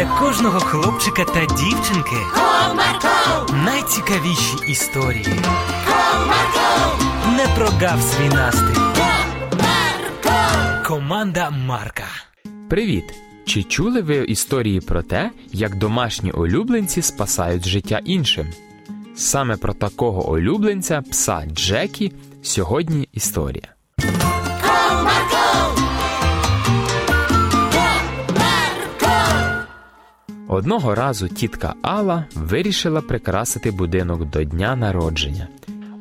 для кожного хлопчика та дівчинки Comarco, найцікавіші історії. Comarco, Не прогав свій настрій. Comarco. Команда Марка. Привіт! Чи чули ви історії про те, як домашні улюбленці спасають життя іншим? Саме про такого улюбленця, пса Джекі, сьогодні історія. Одного разу тітка Алла вирішила прикрасити будинок до дня народження.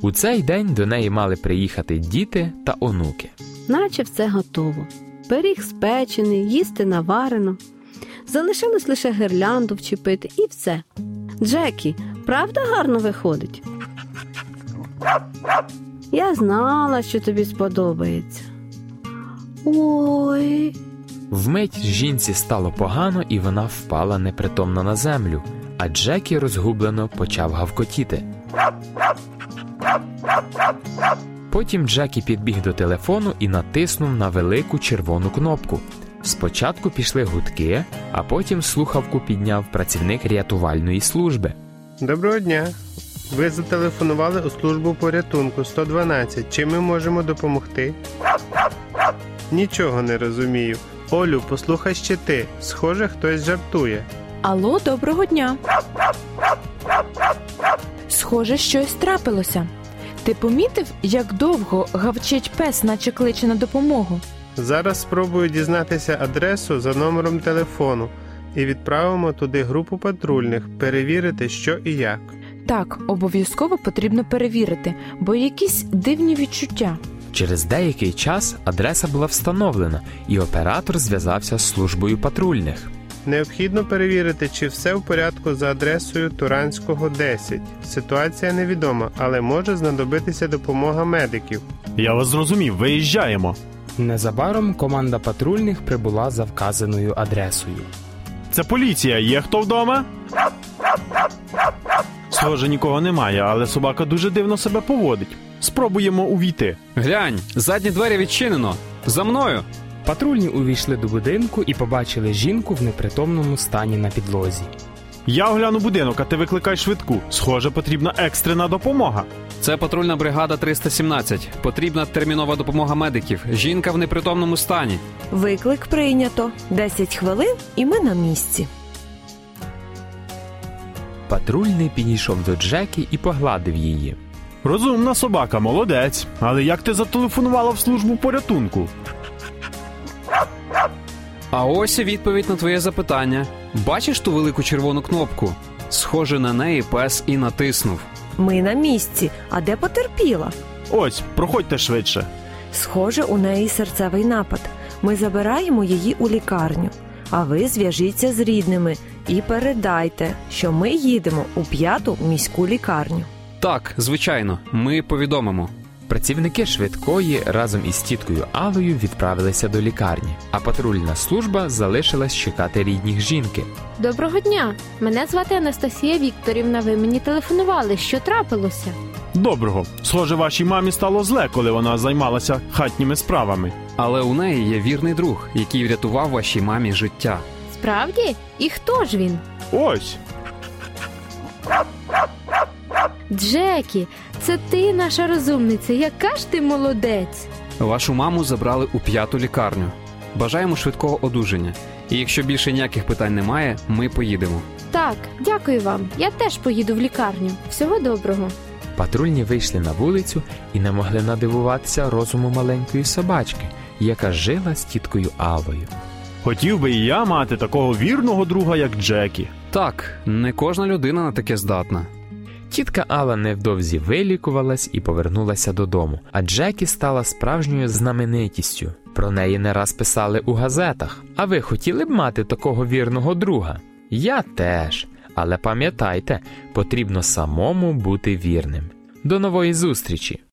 У цей день до неї мали приїхати діти та онуки. наче все готово. Пиріг спечений, їсти наварено. Залишилось лише гирлянду вчепити і все. Джекі, правда гарно виходить? Я знала, що тобі сподобається. Ой, Вмить жінці стало погано, і вона впала непритомно на землю, а Джекі розгублено почав гавкотіти. Потім Джекі підбіг до телефону і натиснув на велику червону кнопку. Спочатку пішли гудки, а потім слухавку підняв працівник рятувальної служби. Доброго дня. Ви зателефонували у службу порятунку 112. Чим ми можемо допомогти? Нічого не розумію. Олю, послухай ще ти. Схоже, хтось жартує. Алло, доброго дня. Схоже, щось трапилося. Ти помітив, як довго гавчить пес, наче кличе на допомогу? Зараз спробую дізнатися адресу за номером телефону і відправимо туди групу патрульних перевірити, що і як. Так, обов'язково потрібно перевірити, бо якісь дивні відчуття. Через деякий час адреса була встановлена, і оператор зв'язався з службою патрульних. Необхідно перевірити, чи все в порядку за адресою Туранського 10. Ситуація невідома, але може знадобитися допомога медиків. Я вас зрозумів, виїжджаємо. Незабаром команда патрульних прибула за вказаною адресою. Це поліція, є хто вдома? Схоже, нікого немає, але собака дуже дивно себе поводить. Спробуємо увійти. Глянь, задні двері відчинено. За мною. Патрульні увійшли до будинку і побачили жінку в непритомному стані на підлозі. Я огляну будинок, а ти викликай швидку. Схоже, потрібна екстрена допомога. Це патрульна бригада 317. Потрібна термінова допомога медиків. Жінка в непритомному стані. Виклик прийнято. 10 хвилин і ми на місці. Патрульний підійшов до Джекі і погладив її. Розумна собака, молодець. Але як ти зателефонувала в службу порятунку? А ось і відповідь на твоє запитання. Бачиш ту велику червону кнопку? Схоже на неї пес і натиснув. Ми на місці. А де потерпіла? Ось, проходьте швидше. Схоже, у неї серцевий напад. Ми забираємо її у лікарню. А ви зв'яжіться з рідними і передайте, що ми їдемо у п'яту міську лікарню. Так, звичайно, ми повідомимо. Працівники швидкої разом із тіткою Алою відправилися до лікарні, а патрульна служба залишилась чекати рідних жінки. Доброго дня! Мене звати Анастасія Вікторівна. Ви мені телефонували. Що трапилося? Доброго. Схоже, вашій мамі стало зле, коли вона займалася хатніми справами. Але у неї є вірний друг, який врятував вашій мамі життя. Справді? І хто ж він? Ось. Джекі, це ти наша розумниця. Яка ж ти молодець? Вашу маму забрали у п'яту лікарню. Бажаємо швидкого одужання. І якщо більше ніяких питань немає, ми поїдемо. Так, дякую вам. Я теж поїду в лікарню. Всього доброго. Патрульні вийшли на вулицю і не могли надивуватися розуму маленької собачки, яка жила з тіткою Алою. Хотів би і я мати такого вірного друга, як Джекі. Так, не кожна людина на таке здатна. Тітка Алла невдовзі вилікувалась і повернулася додому, а Джекі стала справжньою знаменитістю. Про неї не раз писали у газетах. А ви хотіли б мати такого вірного друга? Я теж. Але пам'ятайте, потрібно самому бути вірним. До нової зустрічі!